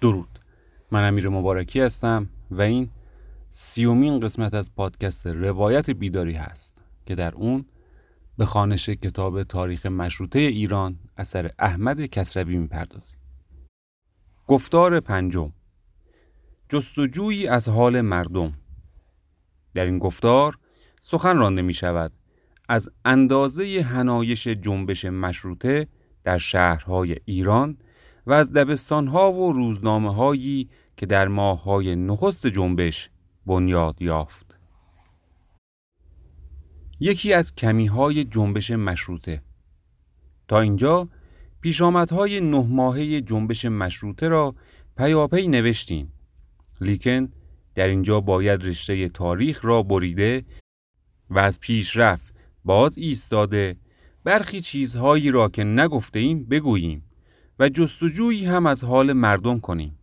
درود. من امیر مبارکی هستم و این سیومین قسمت از پادکست روایت بیداری هست که در اون به خانش کتاب تاریخ مشروطه ایران اثر احمد کسروی می‌پردازیم. گفتار پنجم. جستجویی از حال مردم. در این گفتار سخن رانده می شود از اندازه هنایش جنبش مشروطه در شهرهای ایران و از دبستانها و روزنامه هایی که در ماههای نخست جنبش بنیاد یافت. یکی از کمی های جنبش مشروطه. تا اینجا پیشامدهای نه ماهه جنبش مشروطه را پیاپی نوشتیم. لیکن در اینجا باید رشته تاریخ را بریده و از پیشرفت باز ایستاده برخی چیزهایی را که نگفته ایم بگوییم. و جستجویی هم از حال مردم کنیم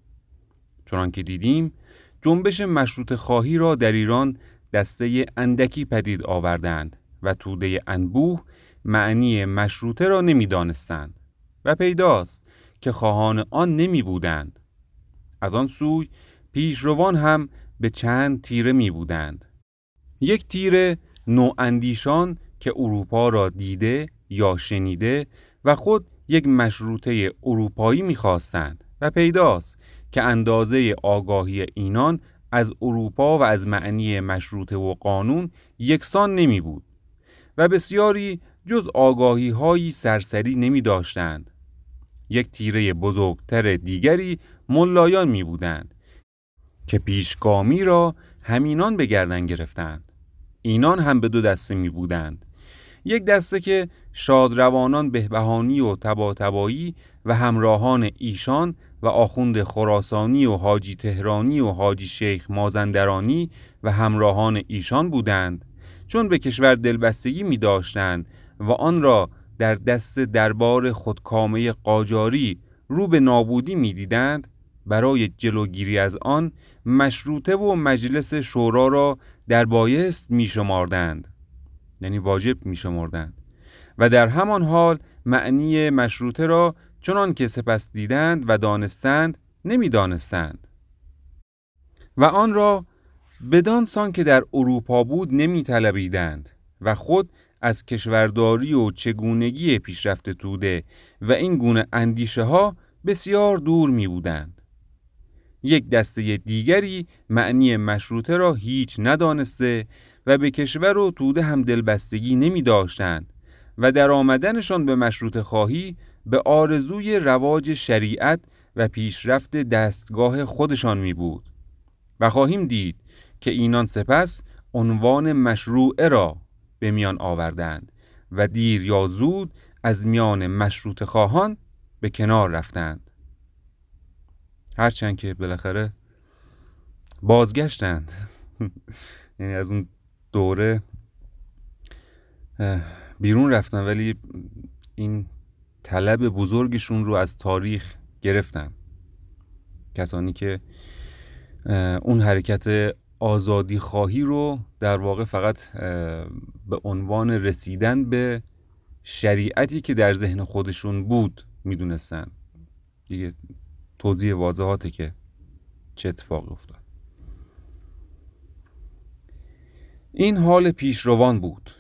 چنان که دیدیم جنبش مشروط خواهی را در ایران دسته اندکی پدید آوردند و توده انبوه معنی مشروطه را نمی‌دانستند و پیداست که خواهان آن نمی بودند. از آن سوی پیشروان هم به چند تیره می بودند. یک تیره نواندیشان که اروپا را دیده یا شنیده و خود یک مشروطه اروپایی می‌خواستند و پیداست که اندازه آگاهی اینان از اروپا و از معنی مشروطه و قانون یکسان نمی بود و بسیاری جز آگاهی هایی سرسری نمی داشتند. یک تیره بزرگتر دیگری ملایان می بودند که پیشگامی را همینان به گردن گرفتند. اینان هم به دو دسته می بودند. یک دسته که شادروانان بهبهانی و تباتبایی و همراهان ایشان و آخوند خراسانی و حاجی تهرانی و حاجی شیخ مازندرانی و همراهان ایشان بودند. چون به کشور دلبستگی می داشتند و آن را در دست دربار خودکامه قاجاری رو به نابودی می دیدند برای جلوگیری از آن مشروطه و مجلس شورا را در بایست می شماردند یعنی واجب می شمردند و در همان حال معنی مشروطه را چنان که سپس دیدند و دانستند نمی‌دانستند و آن را بدان سان که در اروپا بود نمی طلبیدند و خود از کشورداری و چگونگی پیشرفت توده و این گونه اندیشه ها بسیار دور می بودند. یک دسته دیگری معنی مشروطه را هیچ ندانسته و به کشور و توده هم دلبستگی نمی داشتند و در آمدنشان به مشروط خواهی به آرزوی رواج شریعت و پیشرفت دستگاه خودشان می بود و خواهیم دید که اینان سپس عنوان مشروعه را به میان آوردند و دیر یا زود از میان مشروط خواهان به کنار رفتند. هرچند که بالاخره بازگشتند. یعنی از اون دوره بیرون رفتن ولی این طلب بزرگشون رو از تاریخ گرفتن. کسانی که اون حرکت آزادی خواهی رو در واقع فقط به عنوان رسیدن به شریعتی که در ذهن خودشون بود می‌دونستن. دیگه توضیح واضحاته که چه اتفاقی افتاد. این حال پیشروان بود.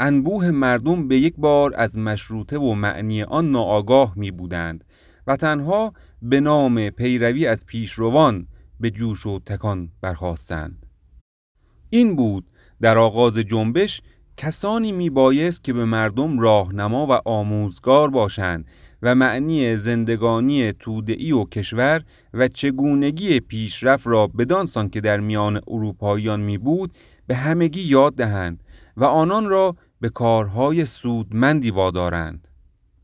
انبوه مردم به یک بار از مشروطه و معنی آن ناآگاه می بودند و تنها به نام پیروی از پیشروان به جوش و تکان برخواستند این بود در آغاز جنبش کسانی می بایست که به مردم راهنما و آموزگار باشند و معنی زندگانی تودعی و کشور و چگونگی پیشرفت را بدانسان که در میان اروپاییان می بود به همگی یاد دهند و آنان را به کارهای سودمندی وادارند.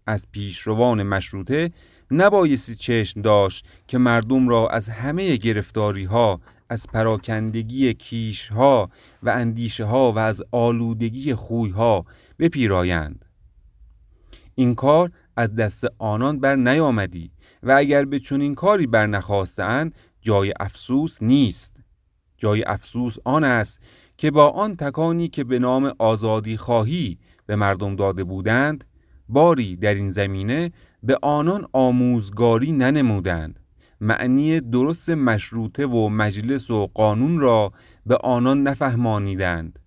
از پیشروان مشروطه نبایستی چشم داشت که مردم را از همه گرفتاری ها از پراکندگی کیش ها و اندیشه ها و از آلودگی خوی ها بپیرایند. این کار از دست آنان بر نیامدی و اگر به چنین کاری بر نخواستند جای افسوس نیست. جای افسوس آن است که با آن تکانی که به نام آزادی خواهی به مردم داده بودند باری در این زمینه به آنان آموزگاری ننمودند. معنی درست مشروطه و مجلس و قانون را به آنان نفهمانیدند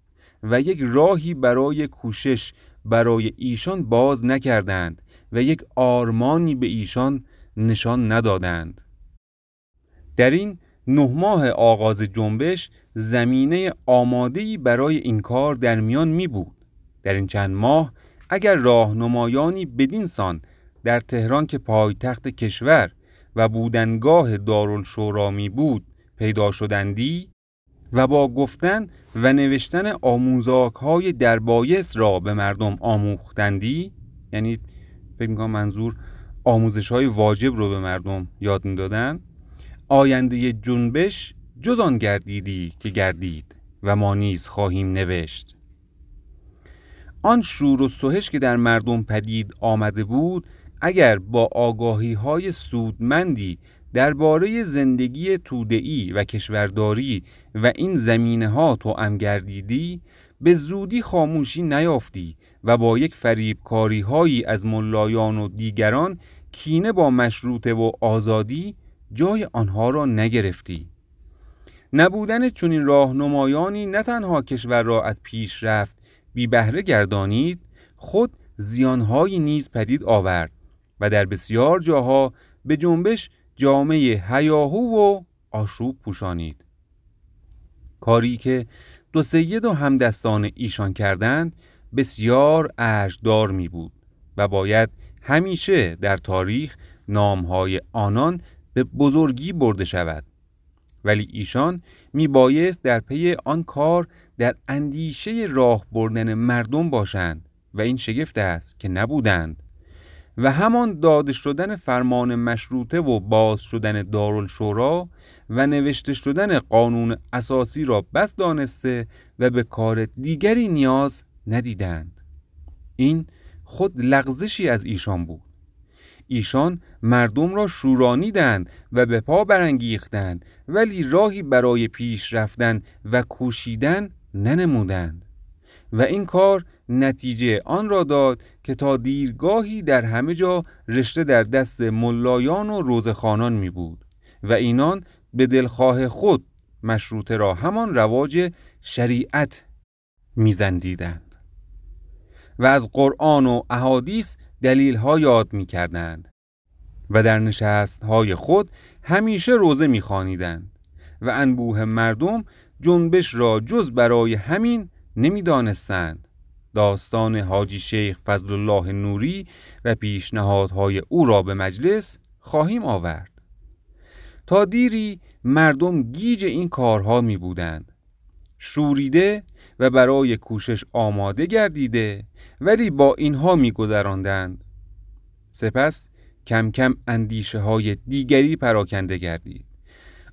و یک راهی برای کوشش برای ایشان باز نکردند و یک آرمانی به ایشان نشان ندادند. در این نه ماه آغاز جنبش زمینه آمادهی برای این کار در میان می بود. در این چند ماه اگر راهنمایانی بدین سان در تهران که پایتخت کشور و بودنگاه دارالشورا می بود پیدا شدندی و با گفتن و نوشتن آموزاک های دربایس را به مردم آموختندی یعنی فکر منظور آموزش های واجب رو به مردم یاد می‌دادن آینده جنبش جز آن گردیدی که گردید و ما نیز خواهیم نوشت. آن شور و سوهش که در مردم پدید آمده بود اگر با آگاهی های سودمندی درباره زندگی تودعی و کشورداری و این زمینه ها تو ام گردیدی به زودی خاموشی نیافتی و با یک فریبکاری هایی از ملایان و دیگران کینه با مشروطه و آزادی جای آنها را نگرفتی. نبودن چنین راهنمایانی نه تنها کشور را از پیشرفت بی بهره گردانید خود زیانهایی نیز پدید آورد و در بسیار جاها به جنبش جامعه هیاهو و آشوب پوشانید. کاری که دو سید و همدستان ایشان کردند بسیار ارجدار می بود و باید همیشه در تاریخ نامهای آنان به بزرگی برده شود. ولی ایشان می بایست در پی آن کار در اندیشه راه بردن مردم باشند و این شگفت است که نبودند. و همان داده شدن فرمان مشروطه و باز شدن دارالشورا و نوشته شدن قانون اساسی را بس دانسته و به کار دیگری نیاز ندیدند. این خود لغزشی از ایشان بود. ایشان مردم را شورانیدند و به پا برانگیختند ولی راهی برای پیش رفتن و کوشیدن ننمودند. و این کار نتیجه آن را داد که تا دیرگاهی در همه جا رشته در دست ملایان و روزخانان می بود و اینان به دلخواه خود مشروطه را همان رواج شریعت میزندیدند و از قرآن و احادیث دلیل ها یاد می کردند و در نشست های خود همیشه روزه می خانیدند و انبوه مردم جنبش را جز برای همین نمی‌دانستند. داستان حاجی شیخ فضل الله نوری و پیشنهادهای او را به مجلس خواهیم آورد. تا دیری مردم گیج این کارها می بودند شوریده و برای کوشش آماده گردیده ولی با اینها می گذراندند. سپس کم کم اندیشه های دیگری پراکنده گردید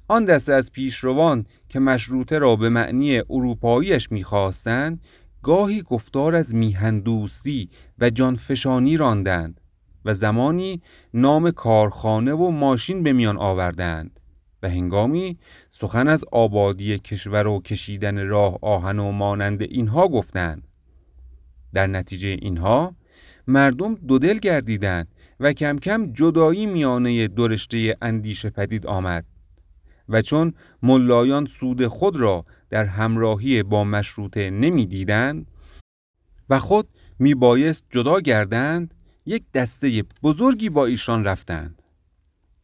آن دسته از پیشروان که مشروطه را به معنی اروپاییش می‌خواستند گاهی گفتار از میهندوستی و جانفشانی راندند و زمانی نام کارخانه و ماشین به میان آوردند و هنگامی سخن از آبادی کشور و کشیدن راه آهن و مانند اینها گفتند. در نتیجه اینها مردم دودل گردیدند و کم کم جدایی میانه درشته اندیشه پدید آمد و چون ملایان سود خود را در همراهی با مشروطه نمی‌دیدند و خود می بایست جدا گردند یک دسته بزرگی با ایشان رفتند.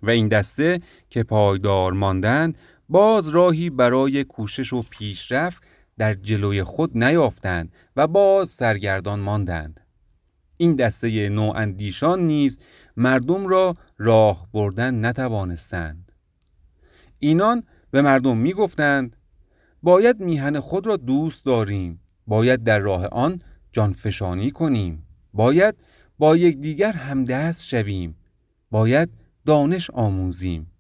و این دسته که پایدار ماندند باز راهی برای کوشش و پیشرفت در جلوی خود نیافتند و باز سرگردان ماندند. این دسته نواندیشان نیز مردم را راه بردن نتوانستند. اینان به مردم می گفتند باید میهن خود را دوست داریم باید در راه آن جانفشانی کنیم باید با یکدیگر همدست شویم باید دانش آموزیم.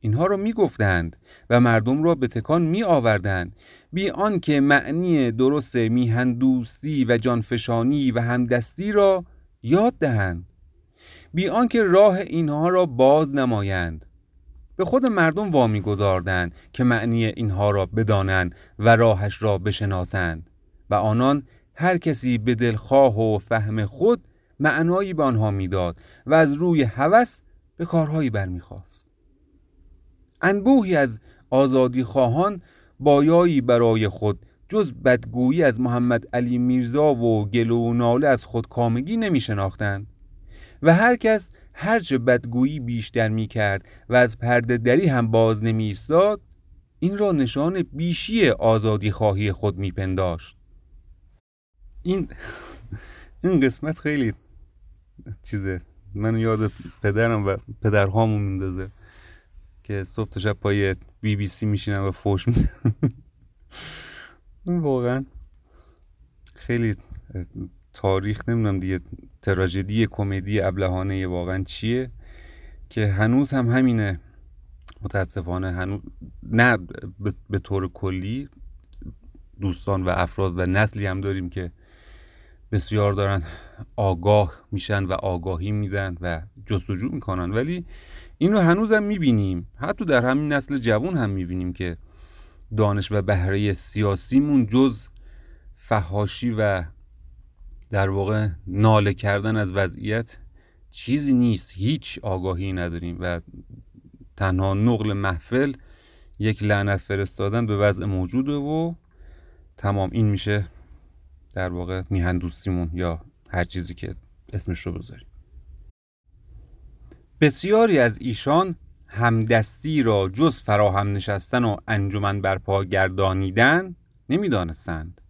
اینها را می گفتند و مردم را به تکان می آوردند بی آنکه معنی درست میهن دوستی و جانفشانی و همدستی را یاد دهند. بی آنکه راه اینها را باز نمایند. به خود مردم وامی گذاردند که معنی اینها را بدانند و راهش را بشناسند و آنان هر کسی به دلخواه و فهم خود معنایی به آنها می‌داد و از روی هوس به کارهایی برمیخواست. انبوهی از آزادی خواهان بایایی برای خود جز بدگویی از محمد علی میرزا و گلو و ناله از خودکامگی نمی شناختند و هر کس هرچه بدگویی بیشتر می کرد و از پرده دری هم باز نمی ایستاد این را نشان بیشی آزادی خواهی خود می پنداشت این این قسمت خیلی چیزه. من یاد پدرم و پدرهامون میندازه که صبح تا شب پای بی بی سی میشینم و فوش میدم واقعا خیلی تاریخ نمی‌دونم دیگه تراژدی کمدی ابلهانه واقعا چیه که هنوز هم همینه. متاسفانه هنوز نه به طور کلی دوستان و افراد و نسلی هم داریم که بسیار دارن آگاه میشن و آگاهی میدن و جستجو می‌کنن. ولی این رو هنوز هم می‌بینیم. حتی در همین نسل جوان هم می‌بینیم که دانش و بهره سیاسیمون جز فهاشی و در واقع ناله کردن از وضعیت چیزی نیست. هیچ آگاهی نداریم و تنها نقل محفل یک لعنت فرستادن به وضع موجوده و تمام. این میشه در واقع میهندوستیمون یا هر چیزی که اسمش رو بذاریم. بسیاری از ایشان همدستی را جز فراهم نشستن و انجمن برپا گردانیدن نمی‌دانستند.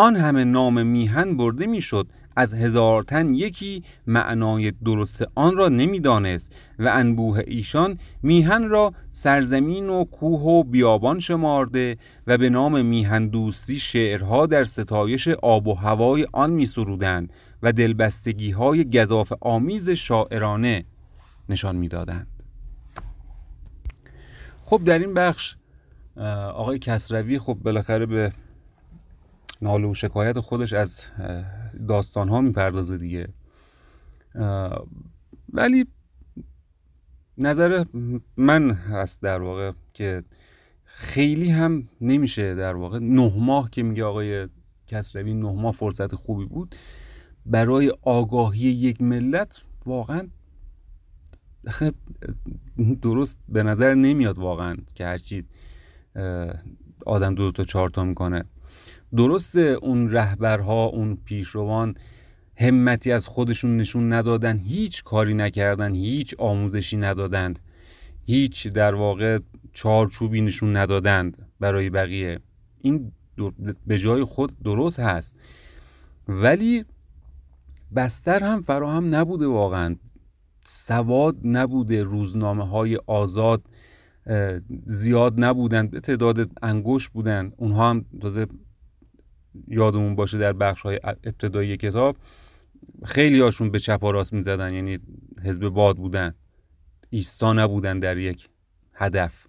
آن همه نام میهن برده می‌شد از هزار تن یکی معنای درست آن را نمی‌دانست و انبوه ایشان میهن را سرزمین و کوه و بیابان شمارده و به نام میهن دوستی شعرها در ستایش آب و هوای آن می سرودند و دلبستگی های گذاف آمیز شاعرانه نشان می‌دادند. خب در این بخش آقای کسروی خب بالاخره به ناله و شکایت خودش از داستان ها می‌پردازه دیگه. ولی نظر من هست در واقع که خیلی هم نمیشه در واقع نه ماه که میگه آقای کسروی نه ماه فرصت خوبی بود برای آگاهی یک ملت واقعا درست به نظر نمیاد واقعا که هرچی آدم دو, دو تا چهار تا می‌کنه. درسته اون رهبرها اون پیشروان همتی از خودشون نشون ندادن هیچ کاری نکردن هیچ آموزشی ندادند هیچ در واقع چارچوبی نشون ندادند برای بقیه. این به جای خود درست هست. ولی بستر هم فراهم نبوده واقعا. سواد نبوده روزنامه های آزاد زیاد نبودند به تعداد انگوش بودن. اونها هم تازه یادمون باشه در بخش های ابتدایی کتاب خیلی هاشون به چپ و راست می‌زدن یعنی حزب باد بودن ایستا نبودن در یک هدف.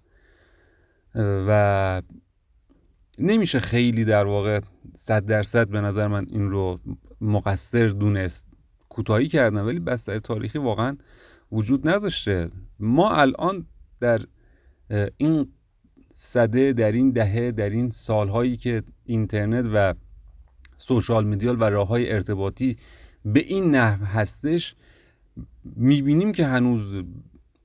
و نمیشه خیلی در واقع صد درصد به نظر من این رو مقصر دونست کوتاهی کردن ولی بستر تاریخی واقعا وجود نداشته. ما الان در این صده در این دهه در این سالهایی که اینترنت و سوشال میدیال و راه های ارتباطی به این نحو هستش می‌بینیم که هنوز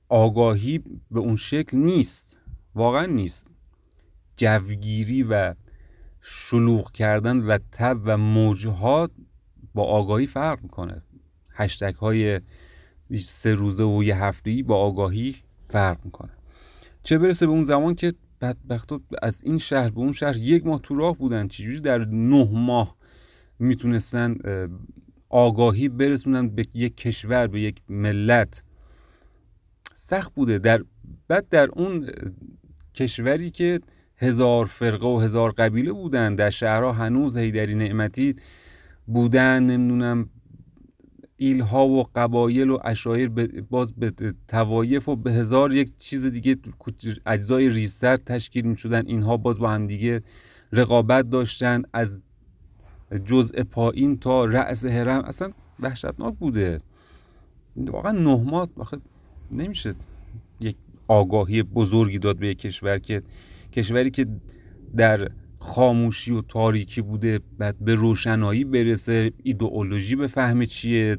آگاهی به اون شکل نیست واقعا نیست. جوگیری و شلوغ کردن و تب و موجها با آگاهی فرق می‌کنه. هشتگ های سه روزه و یه هفته با آگاهی فرق می‌کنه. چه برسه به اون زمان که بدبختا از این شهر به اون شهر یک ماه تو راه بودن. چجوری در نه ماه می‌تونستن آگاهی برسونن به یک کشور به یک ملت؟ سخت بوده. در بعد در اون کشوری که هزار فرقه و هزار قبیله بودن در شهرها هنوز هیدری نعمتی بودن نمی‌دونم ایلها و قبایل و اشایر باز به توایف و به هزار یک چیز دیگه اجزای ریستر تشکیل می شدن اینها باز با هم دیگه رقابت داشتن. از جزء پایین تا رأس هرم اصلا وحشتناک بوده. واقعا نه ماه نمیشه یک آگاهی بزرگی داد به یک کشور که کشوری که در خاموشی و تاریکی بوده بعد به روشنایی برسه ایدئولوژی به فهم چیه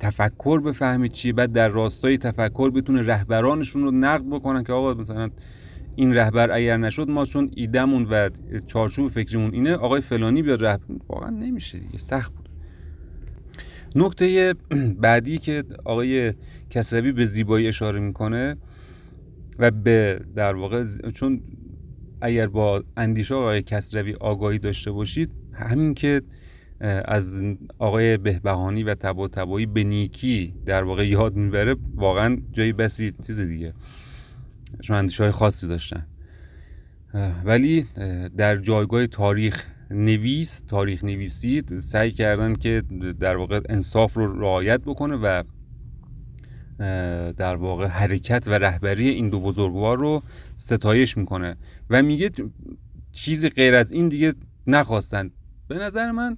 تفکر بفهمه چیه بعد در راستای تفکر بتونه رهبرانشون رو نقد بکنن که آقا مثلا این رهبر اگر نشد ما چون ایدمون و چارچوب فکریمون اینه آقای فلانی بیاد رهبر واقعا نمیشه دیگه سخت بود. نکته بعدی که آقای کسروی به زیبایی اشاره می‌کنه و به در واقع چون اگر با اندیشه آقای کسروی آگاهی داشته باشید همین که از آقای بهبهانی و تبا تبایی به نیکی در واقع یاد می‌بره واقعا جایی بسی چیز دیگه. چون اندیشه های خاصی داشتن. ولی در جایگاه تاریخ نویس تاریخ نویسی سعی کردن که در واقع انصاف رو رعایت بکنه و در واقع حرکت و رهبری این دو بزرگوار رو ستایش می‌کنه. و میگه چیزی غیر از این دیگه نخواستند به نظر من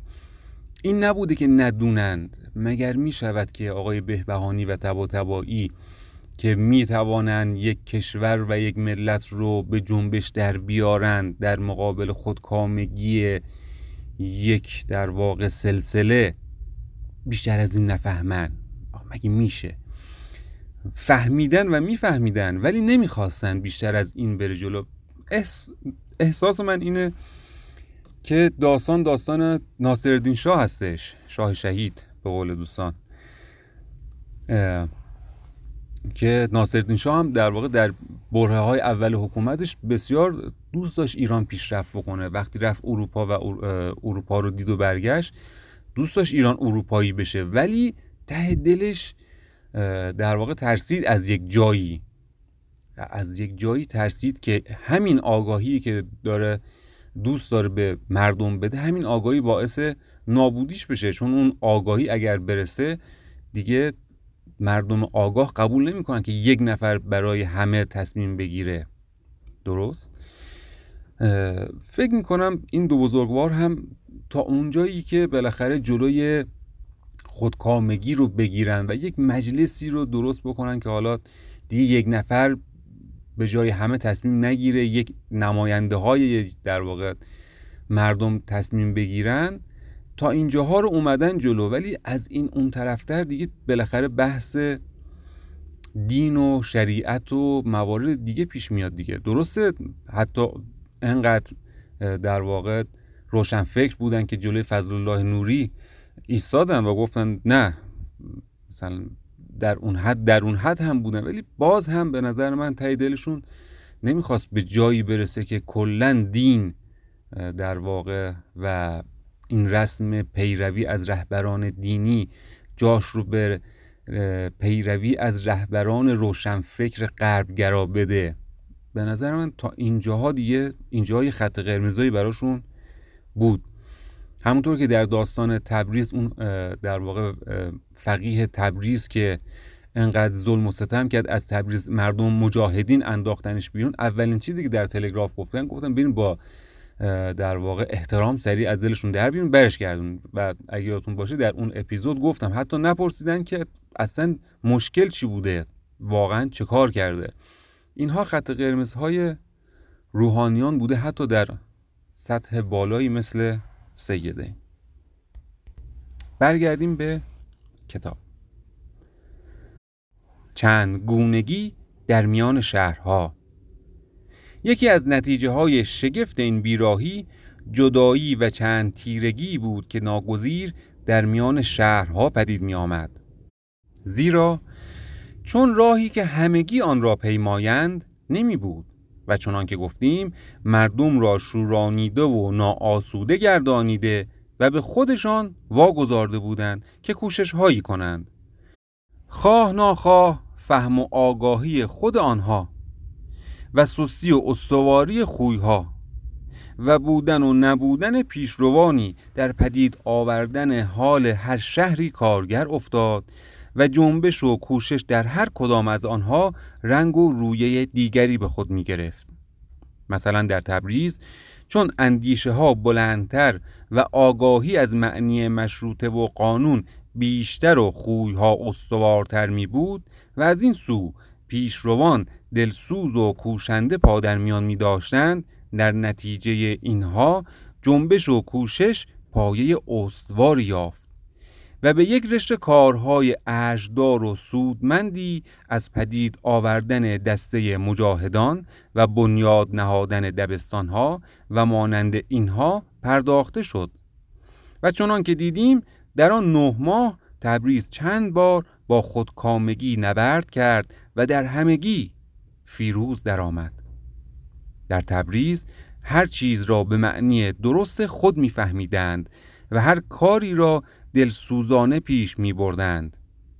این نبوده که ندونند. مگر می شود که آقای بهبهانی و تبا تبایی که می توانند یک کشور و یک ملت رو به جنبش در بیارند در مقابل خودکامگی یک در واقع سلسله بیشتر از این نفهمن. مگه میشه؟ فهمیدن و میفهمیدن ولی نمی‌خواستن بیشتر از این بره جلو. احساس من اینه که داستان داستان ناصرالدین شاه هستش شاه شهید به قول دوستان. که ناصرالدین شاه هم در واقع در بره های اول حکومتش بسیار دوست داشت ایران پیشرفت بکنه. وقتی رفت اروپا و اروپا رو دید و برگشت دوست داشت ایران اروپایی بشه. ولی ته دلش در واقع ترسید از یک جایی. از یک جایی ترسید که همین آگاهی که داره دوست داره به مردم بده همین آگاهی باعث نابودیش بشه. چون اون آگاهی اگر برسه دیگه مردم آگاه قبول نمی‌کنن که یک نفر برای همه تصمیم بگیره. درست؟ فکر می‌کنم این دو بزرگوار هم تا اونجایی که بالاخره جلوی خودکامگی رو بگیرن و یک مجلسی رو درست بکنن که حالا دیگه یک نفر به جای همه تصمیم نگیره یک نماینده های در واقع مردم تصمیم بگیرن تا اینجاها رو اومدن جلو. ولی از این اون طرفتر دیگه بالاخره بحث دین و شریعت و موارد دیگه پیش میاد دیگه. درسته؟ حتی انقدر در واقع روشن فکر بودن که جلوی فضل الله نوری ایستادن و گفتن نه مثلا در اون حد در اون حد هم بودن ولی باز هم به نظر من تای دلشون نمی‌خواست به جایی برسه که کلا دین در واقع و این رسم پیروی از رهبران دینی جاش رو به پیروی از رهبران روشنفکر غربگرا بده. به نظر من تا اینجاها دیگه اینجاهای خط قرمزایی براشون بود. همونطور که در داستان تبریز اون در واقع فقیه تبریز که انقدر ظلم و ستم کرد از تبریز مردم مجاهدین انداختنش بیرون. اولین چیزی که در تلگراف گفتن گفتن بریم با در واقع احترام سریع از دلشون در بیرون برش کردون و اگه یادتون باشه در اون اپیزود گفتم حتی نپرسیدن که اصلا مشکل چی بوده واقعا چه کار کرده. اینها خط قرمزهای روحانیان بوده حتی در سطح بالایی مثل سیده. برگردیم به کتاب. چند گونگی در میان شهرها. یکی از نتیجه های شگفت این بیراهی جدایی و چند تیرگی بود که ناگزیر در میان شهرها پدید می آمد. زیرا چون راهی که همگی آن را پیمایند نمی بود و چنان که گفتیم مردم را شورانیده و ناآسوده گردانیده و به خودشان واگذارده بودند که کوشش هایی کنند. خواه ناخواه فهم و آگاهی خود آنها و سستی و استواری خویها و بودن و نبودن پیشروانی در پدید آوردن حال هر شهری کارگر افتاد و جنبش و کوشش در هر کدام از آنها رنگ و رویه دیگری به خود می گرفت. مثلا در تبریز چون اندیشه ها بلندتر و آگاهی از معنی مشروطه و قانون بیشتر و خویها استوارتر می بود و از این سو پیشروان دلسوز و کوشنده پادر میان می داشتند در نتیجه اینها جنبش و کوشش پایه استوار یافت و به یک رشته کارهای ارجدار و سودمندی از پدید آوردن دسته مجاهدان و بنیاد نهادن دبستانها و مانند اینها پرداخته شد و چنان که دیدیم در آن نه ماه تبریز چند بار با خودکامگی نبرد کرد و در همگی فیروز درآمد. در تبریز هر چیز را به معنی درست خود میفهمیدند و هر کاری را دلسوزانه پیش می بردند.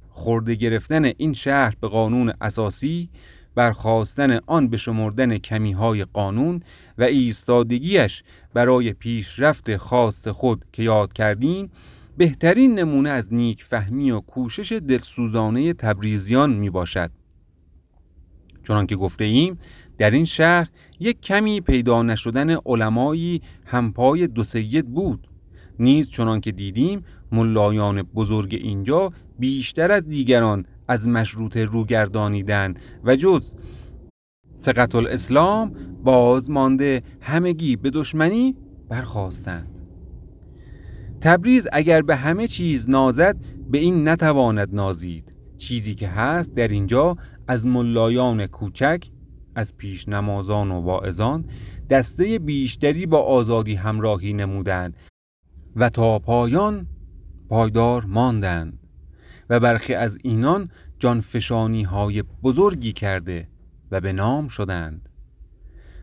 خورده گرفتن این شهر به قانون اساسی برخواستن آن به شمردن کمی های قانون و ایستادگیش برای پیشرفت خواست خود که یاد کردیم بهترین نمونه از نیک فهمی و کوشش دلسوزانه تبریزیان می باشد. چنان که گفته ایم در این شهر یک کمی پیدا نشدن علمایی همپای دو سید بود نیز چنان که دیدیم ملایان بزرگ اینجا بیشتر از دیگران از مشروط روگردانیدن و جز سقط الاسلام باز مانده همگی به دشمنی برخواستند تبریز اگر به همه چیز نازد به این نتواند نازید. چیزی که هست در اینجا از ملایان کوچک از پیش نمازان و واعظان دسته بیشتری با آزادی همراهی نمودند و تا پایان پایدار ماندند و برخی از اینان جانفشانی های بزرگی کرده و به نام شدند.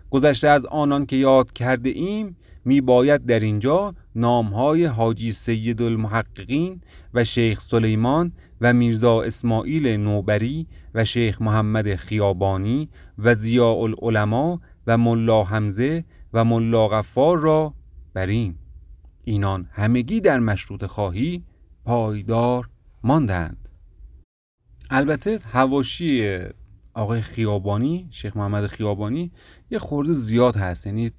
گذشته از آنان که یاد کرده ایم می باید در اینجا نام های حاجی سید المحققین و شیخ سلیمان و میرزا اسماعیل نوبری و شیخ محمد خیابانی و زیاء العلماء و ملا حمزه و ملا غفار را بریم اینان همگی در مشروط خواهی پایدار ماندند. البته هواشی آقای خیابانی شیخ محمد خیابانی یه خورده زیاد هست. یعنی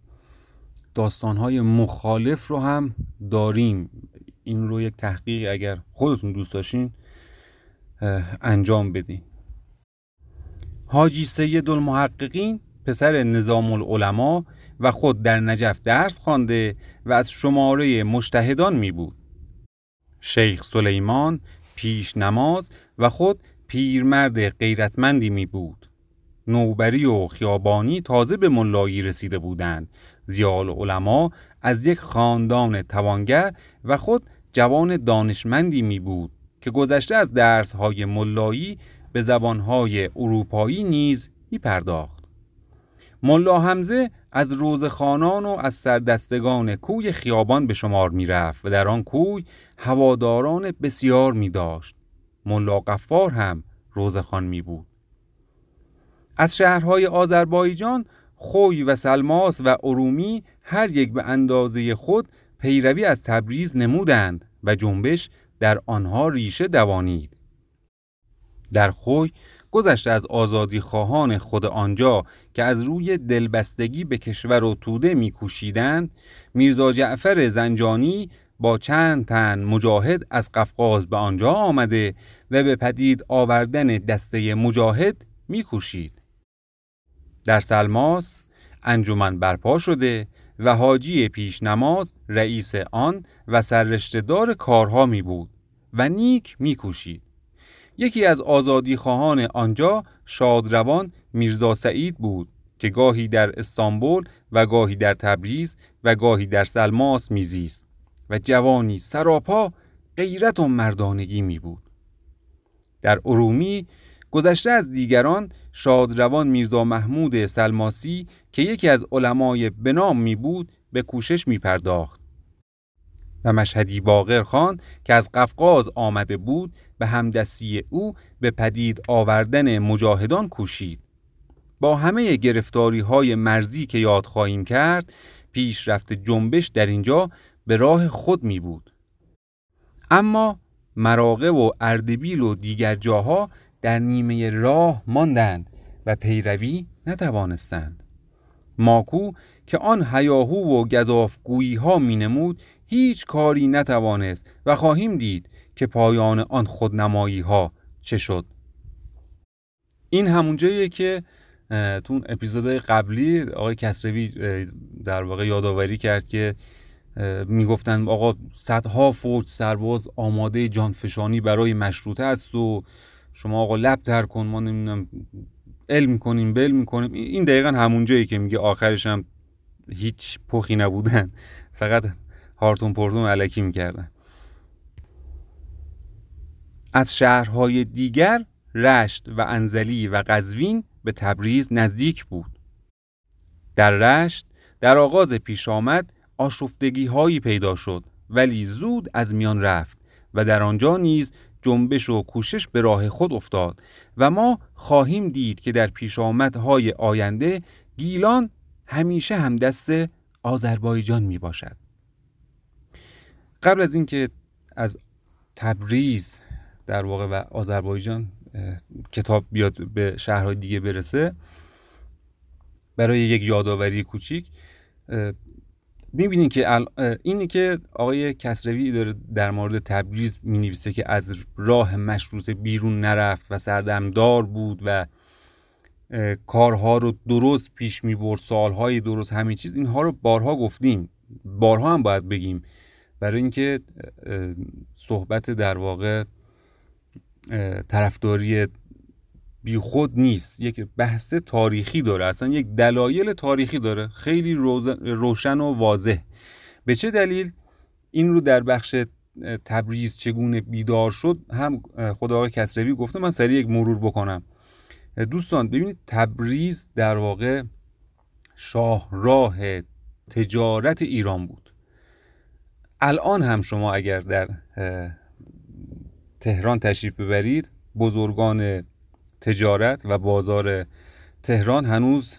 داستانهای مخالف رو هم داریم. این رو یک تحقیق اگر خودتون دوست داشتین انجام بدین. حاجی سید المحققین پسر نظام العلماء و خود در نجف درس خوانده و از شماره مشتهدان می بود. شیخ سلیمان پیش نماز و خود پیرمرد غیرتمندی می بود. نوبری و خیابانی تازه به ملایی رسیده بودند. زیال علما از یک خاندان توانگر و خود جوان دانشمندی می بود که گذشته از درسهای ملایی به زبانهای اروپایی نیز می پرداخت. ملا حمزه از روزخانان و از سردستگان کوی خیابان به شمار می رفت و در آن کوی هواداران بسیار می داشت. ملا قفار هم روزخان می بود. از شهرهای آذربایجان خوی و سلماس و ارومی هر یک به اندازه خود پیروی از تبریز نمودند و جنبش در آنها ریشه دوانید. در خوی گذشته از آزادی خواهان خود آنجا که از روی دلبستگی به کشور و توده میکوشیدند میرزا جعفر زنجانی با چند تن مجاهد از قفقاز به آنجا آمده و به پدید آوردن دسته مجاهد میکوشید. در سلماس انجمن برپا شده و حاجی پیش نماز رئیس آن و سررشتهدار کارها می بود و نیک میکوشید. یکی از آزادی خواهان آنجا شادروان میرزا سعید بود که گاهی در استانبول و گاهی در تبریز و گاهی در سلماس میزیست و جوانی سراپا غیرت و مردانگی می بود. در ارومی گذشته از دیگران شادروان میرزا محمود سلماسی که یکی از علمای بنام می بود به کوشش می پرداخت و مشهدی باقر خان که از قفقاز آمده بود به همدستی او به پدید آوردن مجاهدان کوشید. با همه گرفتاری های مرزی که یاد خواهیم کرد پیشرفت جنبش در اینجا به راه خود می بود. اما مراغه و اردبیل و دیگر جاها در نیمه راه ماندند و پیروی نتوانستند. ماکو که آن هیاهو و گذافگویی ها می نمود هیچ کاری نتوانست و خواهیم دید که پایان آن خودنمایی ها چه شد. این همون جاییه که تو اپیزود قبلی آقای کسروی در واقع یادآوری کرد که می‌گفتن آقا صدها فوج سرباز آماده جانفشانی برای مشروطه است و شما آقا لب در کن ما نمی‌دونم علم می‌کنیم بل می‌کنیم این دقیقا همون جایی که میگه آخرش هم هیچ پخی نبودن. فقط هارتون پورتون علکی می‌کردن. از شهرهای دیگر رشت و انزلی و قزوین به تبریز نزدیک بود. در رشت در آغاز پیش آمد آشفتگی هایی پیدا شد ولی زود از میان رفت و در آنجا نیز جنبش و کوشش به راه خود افتاد و ما خواهیم دید که در پیشامدهای آینده گیلان همیشه هم دست آذربایجان می باشد قبل از اینکه از تبریز در واقع و آذربایجان کتاب بیاد به شهرهای دیگه برسه برای یک یادآوری کوچیک می‌بینین که اینی که آقای کسروی داره در مورد تبریز می‌نویسه که از راه مشروط بیرون نرفت و سردمدار بود و کارها رو درست پیش می‌برد سالهای درست همه چیز اینها رو بارها گفتیم. بارها هم باید بگیم. برای اینکه صحبت در واقع طرفداری بی خود نیست. یک بحث تاریخی داره. اصلا یک دلایل تاریخی داره. خیلی روشن و واضح. به چه دلیل؟ این رو در بخش تبریز چگونه بیدار شد هم خدا آقای کسروی گفته من سریع یک مرور بکنم. دوستان ببینید تبریز در واقع شاهراه تجارت ایران بود. الان هم شما اگر در تهران تشریف ببرید بزرگان تجارت و بازار تهران هنوز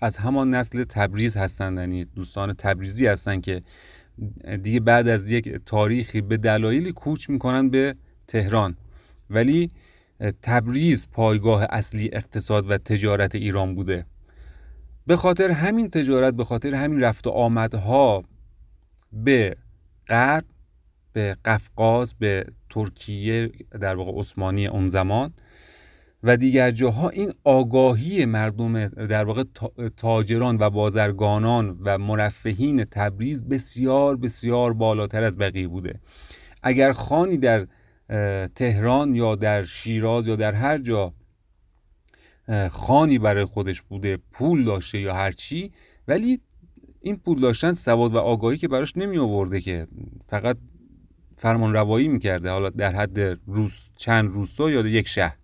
از همان نسل تبریز هستند. یعنی دوستان تبریزی هستند که دیگه بعد از یک تاریخی به دلایلی کوچ می‌کنن به تهران. ولی تبریز پایگاه اصلی اقتصاد و تجارت ایران بوده. به خاطر همین تجارت به خاطر همین رفت و آمدها به غرب به قفقاز به ترکیه در واقع عثمانی اون زمان. و دیگر جاها این آگاهی مردم در واقع تاجران و بازرگانان و مرفهین تبریز بسیار بسیار بالاتر از بقیه بوده. اگر خانی در تهران یا در شیراز یا در هر جا خانی برای خودش بوده پول داشته یا هر چی ولی این پول داشتن سواد و آگاهی که براش نمی آورده که فقط فرمان روایی می‌کرده حالا در حد روز چند روستا یا یک شهر.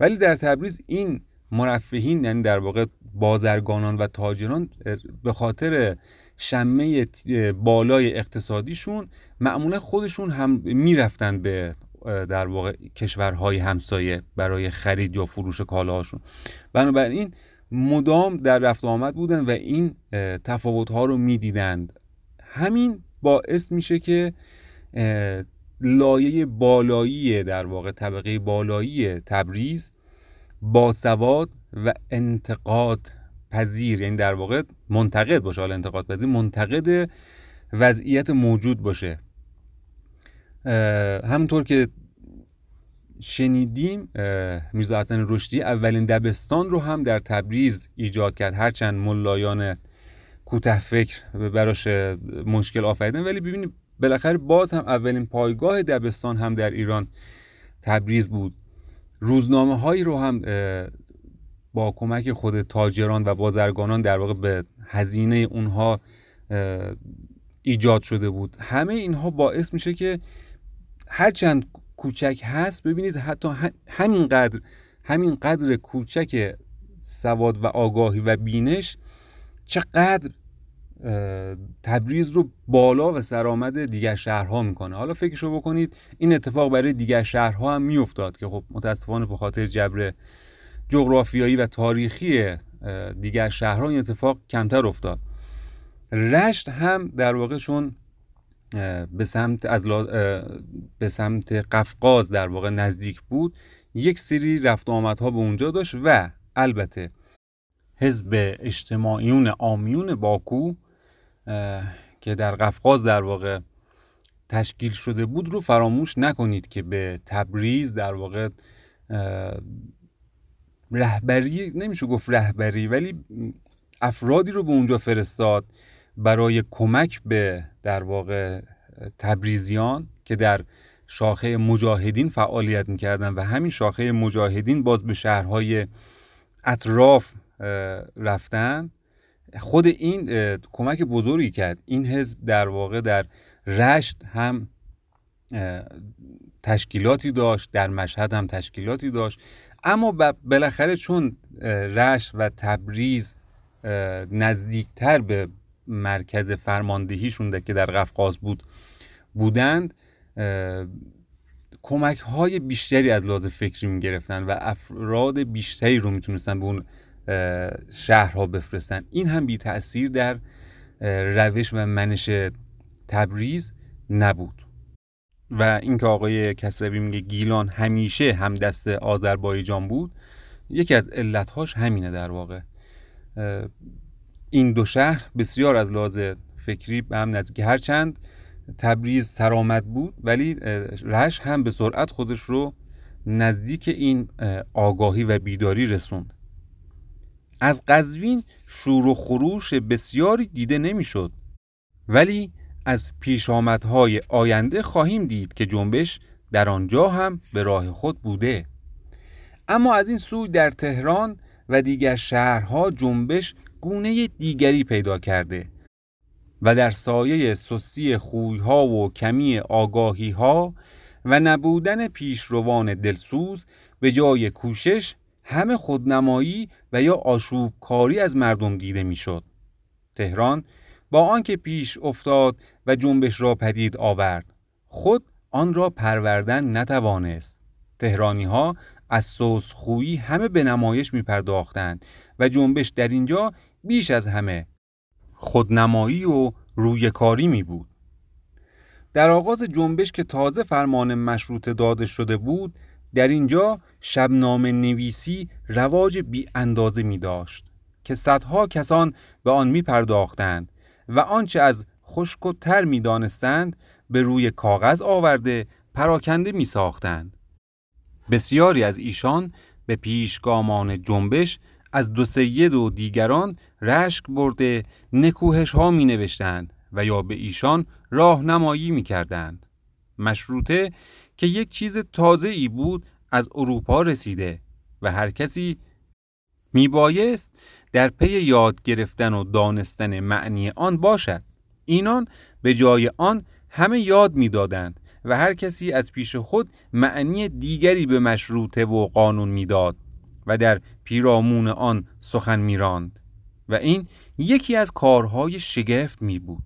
ولی در تبریز این مرفهین یعنی در واقع بازرگانان و تاجران به خاطر شمه بالای اقتصادیشون معمولا خودشون هم می‌رفتن به در واقع کشورهای همسایه برای خرید یا فروش کالاهاشون. بنابراین مدام در رفت آمد بودن و این تفاوت ها رو می‌دیدند. همین باعث میشه که لایه بالایی در واقع طبقه بالایی تبریز باسواد و انتقاد پذیر یعنی در واقع منتقد باشه. حالا انتقاد پذیر منتقد وضعیت موجود باشه. همونطور که شنیدیم میرزا حسن رشدی اولین دبستان رو هم در تبریز ایجاد کرد. هرچند ملایان کوته فکر براش مشکل آفریدن. ولی ببینید بالاخره باز هم اولین پایگاه دبستان هم در ایران تبریز بود. روزنامه هایی رو هم با کمک خود تاجران و بازرگانان در واقع به هزینه اونها ایجاد شده بود. همه اینها باعث میشه که هرچند کوچک هست ببینید حتی همین قدر همین قدر کوچک سواد و آگاهی و بینش چقدر تبریز رو بالا و سرآمد دیگر شهرها می‌کنه. حالا فکرشو بکنید این اتفاق برای دیگر شهرها هم میافتاد که خب متاسفانه به خاطر جبر جغرافیایی و تاریخی دیگر شهرها این اتفاق کمتر افتاد. رشت هم در واقع چون به سمت از به سمت قفقاز در واقع نزدیک بود. یک سری رفت آمدها به اونجا داشت و البته حزب اجتماعیون آمیون باکو که در قفقاز در واقع تشکیل شده بود رو فراموش نکنید که به تبریز در واقع رهبری نمیشه گفت رهبری ولی افرادی رو به اونجا فرستاد برای کمک به در واقع تبریزیان که در شاخه مجاهدین فعالیت می‌کردن و همین شاخه مجاهدین باز به شهرهای اطراف رفتن خود این کمک بزرگی کرد. این حزب در واقع در رشت هم تشکیلاتی داشت در مشهد هم تشکیلاتی داشت. اما بالاخره چون رشت و تبریز نزدیکتر به مرکز فرماندهیشون که در قفقاز بود بودند کمک های بیشتری از لحاظ فکری می گرفتن و افراد بیشتری رو می‌تونستن به اون شهرها بفرستن. این هم بی تأثیر در روش و منش تبریز نبود. و اینکه آقای کسروی میگه گیلان همیشه هم دست آذربایجان بود یکی از علتهاش همینه در واقع. این دو شهر بسیار از لحاظ فکری به هم نزدیک. هرچند تبریز سرآمد بود ولی رش هم به سرعت خودش رو نزدیک این آگاهی و بیداری رسوند. از قزوین شور و خروش بسیاری دیده نمی‌شد ولی از پیشامدهای آینده خواهیم دید که جنبش در آنجا هم به راه خود بوده. اما از این سوی در تهران و دیگر شهرها جنبش گونه دیگری پیدا کرده و در سایه سستی خویها و کمی آگاهیها و نبودن پیشروان دلسوز به جای کوشش همه خودنمایی و یا آشوب کاری از مردم دیده می‌شد. تهران با آنکه پیش افتاد و جنبش را پدید آورد خود آن را پروردن نتوانست تهرانی ها از سوس خویی همه به نمایش می پرداختند و جنبش در اینجا بیش از همه خودنمایی و روی کاری می بود. در آغاز جنبش که تازه فرمان مشروط داده شده بود در اینجا شبنام نویسی رواج بی اندازه می داشت که صدها کسان به آن می پرداختند و آنچه از خشک و می دانستند به روی کاغذ آورده پراکنده می ساختند. بسیاری از ایشان به پیشگامان جنبش از دو سید و دیگران رشک برده نکوهش ها می و یا به ایشان راهنمایی می کردند. مشروطه که یک چیز تازه ای بود از اروپا رسیده و هر کسی می بایست در پی یاد گرفتن و دانستن معنی آن باشد. اینان به جای آن همه یاد می‌دادند و هر کسی از پیش خود معنی دیگری به مشروطه و قانون می‌داد و در پیرامون آن سخن میراند و این یکی از کارهای شگفت می بود.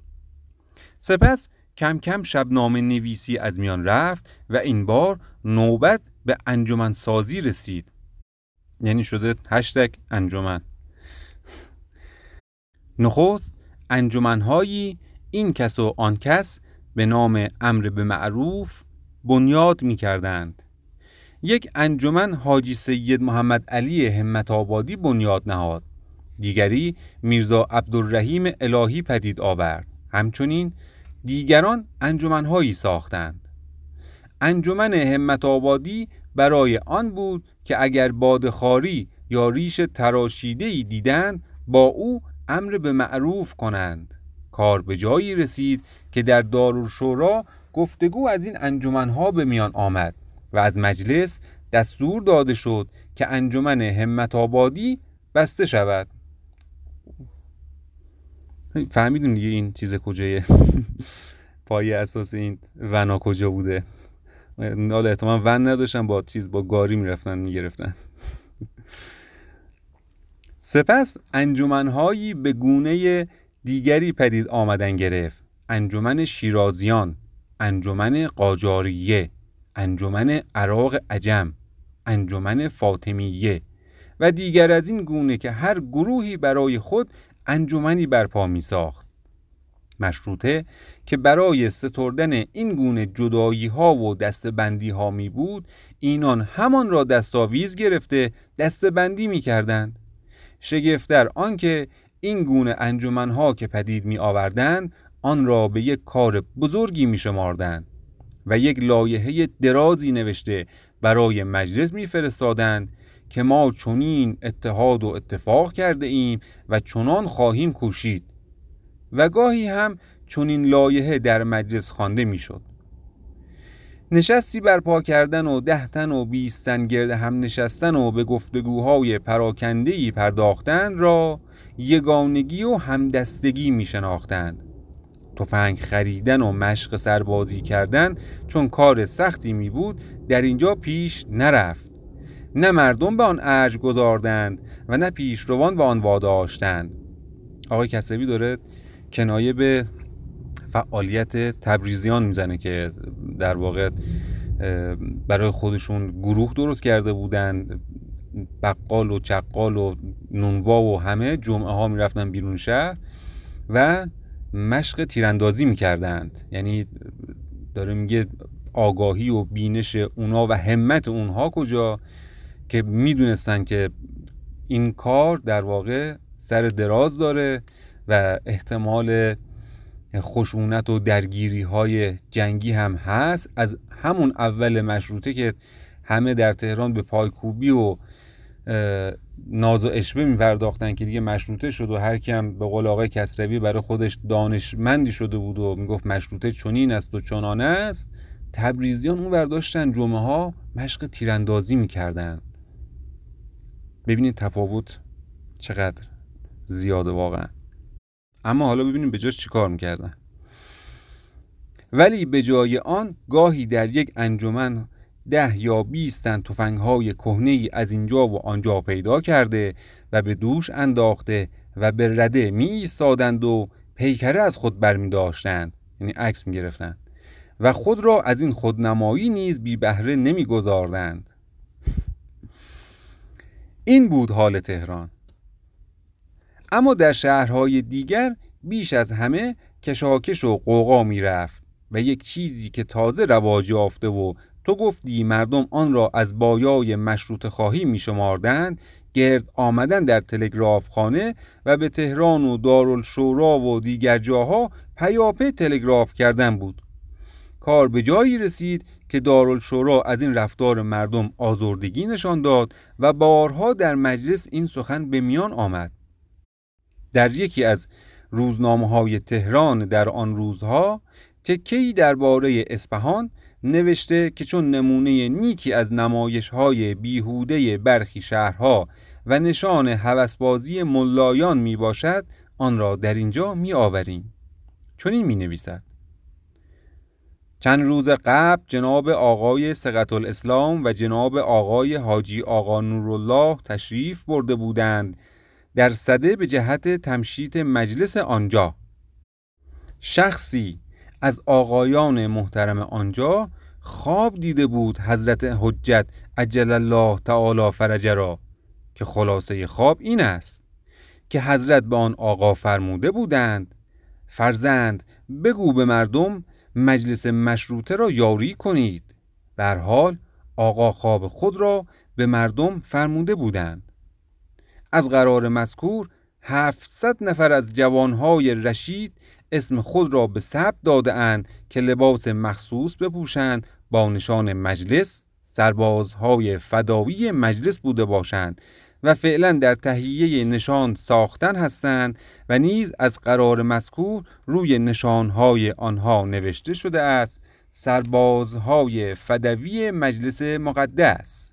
سپس کم کم شبنامه نویسی از میان رفت و این بار نوبت به انجمن سازی رسید یعنی شده هشتگ انجمن نخست انجمنهایی این کس و آن کس به نام امر به معروف بنیاد می کردند. یک انجمن حاجی سید محمد علی همت آبادی بنیاد نهاد دیگری میرزا عبدالرحیم الهی پدید آورد. همچنین دیگران انجمنهایی ساختند. انجمن همت آبادی برای آن بود که اگر بادخاری یا ریش تراشیده ای دیدند با او امر به معروف کنند. کار به جایی رسید که در دارالشورا گفتگو از این انجمنها به میان آمد و از مجلس دستور داده شد که انجمن همت آبادی بسته شود. فهمیدون دیگه این چیز کجایه؟ پای اساس این ونا کجا بوده؟ حالا احتمال ون نداشتن با چیز با گاری می‌رفتن می‌گرفتن. سپس انجمنهایی به گونه دیگری پدید آمدن گرفت. انجمن شیرازیان انجمن قاجاریه انجمن عراق عجم انجمن فاطمیه و دیگر از این گونه که هر گروهی برای خود انجمنی برپا می ساخت مشروطه که برای ستردن این گونه جدایی ها و دستبندی ها می بود اینان همان را دستاویز گرفته دستبندی می کردند شگفتر آنکه این گونه انجمن ها که پدید می آوردند آن را به یک کار بزرگی می شماردند و یک لایحه درازی نوشته برای مجلس می فرستادند که ما چنین اتحاد و اتفاق کرده ایم و چنان خواهیم کوشید. و گاهی هم چنین لایحه در مجلس خوانده می‌شد. نشستی برپا کردن و دهتن و بیستن گرد هم نشستن و به گفتگوهای پراکندهی پرداختن را یگانگی و همدستگی می شناختند تفنگ خریدن و مشق سربازی کردن چون کار سختی می بود در اینجا پیش نرفت. نه مردم به آن ارج گذاردند و نه پیشروان به آن واداشتند. آقای کسروی داره کنایه به فعالیت تبریزیان می‌زنه که در واقع برای خودشون گروه درست کرده بودن. بقال و چقال و نونوا و همه جمعه ها می‌رفتن بیرون شهر و مشق تیراندازی می‌کردند. یعنی داره میگه آگاهی و بینش اونا و همت اونها کجا؟ که می‌دونستن که این کار در واقع سر دراز داره و احتمال خشونت و درگیری های جنگی هم هست. از همون اول مشروطه که همه در تهران به پایکوبی و ناز و اشوه می پرداختن که دیگه مشروطه شد و هر کم به قول آقای کسروی برای خودش دانشمندی شده بود و می‌گفت مشروطه چنین است و چنانه است تبریزیان اون برداشتن جمعه ها مشق تیراندازی می‌کردن. ببینید تفاوت چقدر زیاده واقعا. اما حالا ببینیم به جاش چیکار می‌کردن. ولی به جای آن گاهی در یک انجمن ده یا بیست تن تفنگ های کهنه از اینجا و آنجا پیدا کرده و به دوش انداخته و به رده می ایستادند و پیکره از خود برمی داشتند یعنی عکس می گرفتند و خود را از این خودنمایی نیز بی بهره نمی گذاردند این بود حال تهران. اما در شهرهای دیگر بیش از همه کشاکش و قوقا می رفت و یک چیزی که تازه رواج یافته و تو گفتی مردم آن را از بایای مشروط خواهی می شماردند گرد آمدن در تلگراف خانه و به تهران و دارالشورا و دیگر جاها پیاپی تلگراف کردن بود. کار به جایی رسید که دارالشورا از این رفتار مردم آزردگی نشان داد و بارها در مجلس این سخن به میان آمد. در یکی از روزنامه های تهران در آن روزها تکهی درباره اسپهان نوشته که چون نمونه نیکی از نمایش های بیهوده برخی شهرها و نشان هوسبازی ملایان می باشد آن را در اینجا می آوریم چون این می نویسد چند روز قبل جناب آقای سقط الاسلام و جناب آقای حاجی آقا نورالله تشریف برده بودند. در صده به جهت تمشیت مجلس آنجا. شخصی از آقایان محترم آنجا خواب دیده بود حضرت حجت عجل الله تعالی فرجه را که خلاصه خواب این است که حضرت به آن آقا فرموده بودند فرزند بگو به مردم مجلس مشروطه را یاری کنید. بر حال آقا خواب خود را به مردم فرموده بودند. از قرار مذکور 700 نفر از جوانهای رشید اسم خود را به ثبت داده اند که لباس مخصوص بپوشند با نشان مجلس سربازهای فداوی مجلس بوده باشند. و فعلا در تهیه نشان ساختن هستند و نیز از قرار مذکور روی نشانهای آنها نوشته شده است سربازهای فدوی مجلس مقدس.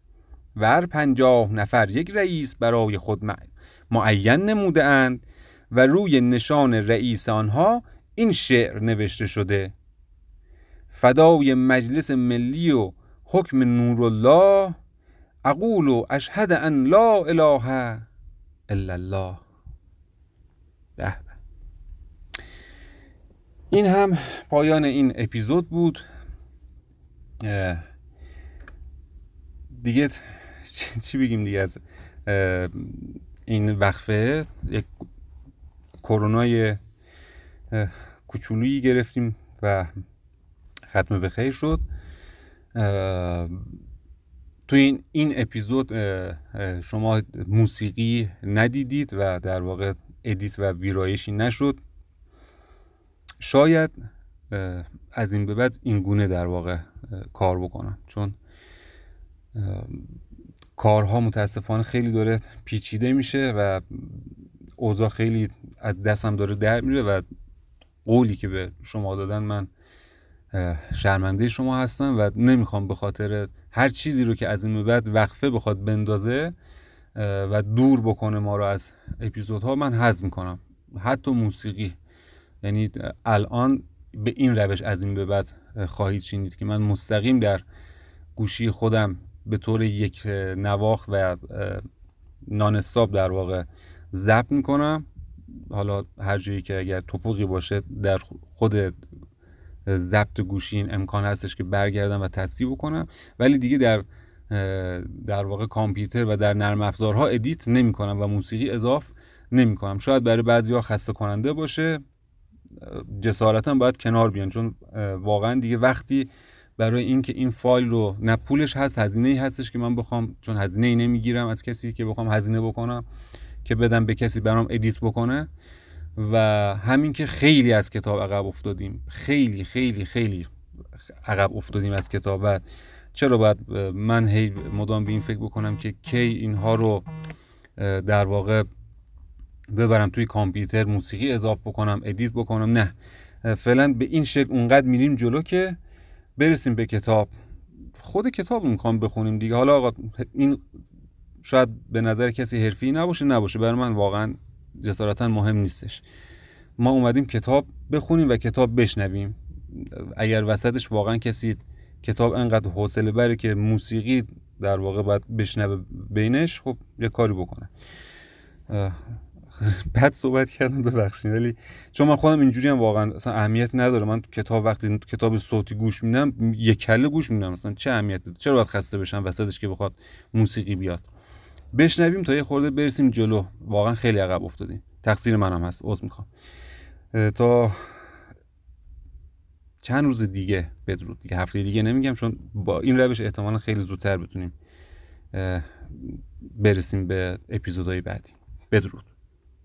ور پنجاه نفر یک رئیس برای خود معین نموده اند و روی نشان رئیس آنها این شعر نوشته شده فدای مجلس ملی و حکم نور الله اقول و اشهد ان لا اله الا الله. به این هم پایان این اپیزود بود. دیگه چی بگیم دیگه از این وقفه؟ یک کرونای کوچولویی گرفتیم و ختم به خیر شد. تو این این اپیزود شما موسیقی ندیدید و در واقع ادیت و ویرایشی نشد. شاید از این به بعد این گونه در واقع کار بکنم. چون کارها متاسفانه خیلی داره پیچیده میشه و اوضاع خیلی از دستم داره در میره و قولی که به شما دادن من شرمنده شما هستم و نمی‌خوام به خاطر هر چیزی رو که از این بعد وقفه بخواد بندازه و دور بکنه ما رو از اپیزودها من حذف می‌کنم. حتی موسیقی. یعنی الان به این روش از این به بعد خواهید شنید که من مستقیم در گوشی خودم به طور یک نواخ و نانستاب در واقع ضبط می‌کنم. حالا هر جایی که اگر توپقی باشه در خود ضبط گوشی این امکان هستش که برگردم و تصدیح بکنم. ولی دیگه در در واقع کامپیوتر و در نرم افزارها edit نمی کنم و موسیقی اضاف نمی کنم شاید برای بعضی خسته کننده باشه جسارتا باید کنار بیان. چون واقعا دیگه وقتی برای اینکه این فایل رو نه پولش هست هزینه ای هستش که من بخوام چون هزینه ای نمی‌گیرم از کسی که بخوام هزینه بکنم که بدم به کسی برام edit بکنه. و همین که خیلی از کتاب عقب افتادیم. خیلی خیلی خیلی عقب افتادیم از کتاب. و چرا باید من هی مدام به این فکر بکنم که کی اینها رو در واقع ببرم توی کامپیوتر موسیقی اضافه بکنم ادیت بکنم. نه. فعلا به این شکل اونقدر میریم جلو که برسیم به کتاب. خود کتاب می‌خوام بخونیم دیگه. حالا آقا این شاید به نظر کسی حرفی نباشه. نباشه. برای من واقعا جسارتا مهم نیستش. ما اومدیم کتاب بخونیم و کتاب بشنویم. اگر وسطش واقعا کسی کتاب انقدر حوصله بره که موسیقی در واقع باید بشنوه بینش خب یه کاری بکنه. بد صحبت کردم ببخشید. ولی چون من خودم اینجوری هم واقعا اصلا اهمیت نداره. من کتاب وقتی کتاب صوتی گوش میدم یک کله گوش میدم. مثلا چه اهمیت داره چرا باید خسته بشم وسطش که بخواد موسیقی بیاد؟ بشنویم تا یه خورده برسیم جلو. واقعا خیلی عقب افتادیم. تقصیر منم هست. عذر می‌خوام. تا چند روز دیگه بدرود. دیگه هفته دیگه نمیگم چون با این روش احتمالا خیلی زودتر بتونیم برسیم به اپیزودهای بعدی. بدرود.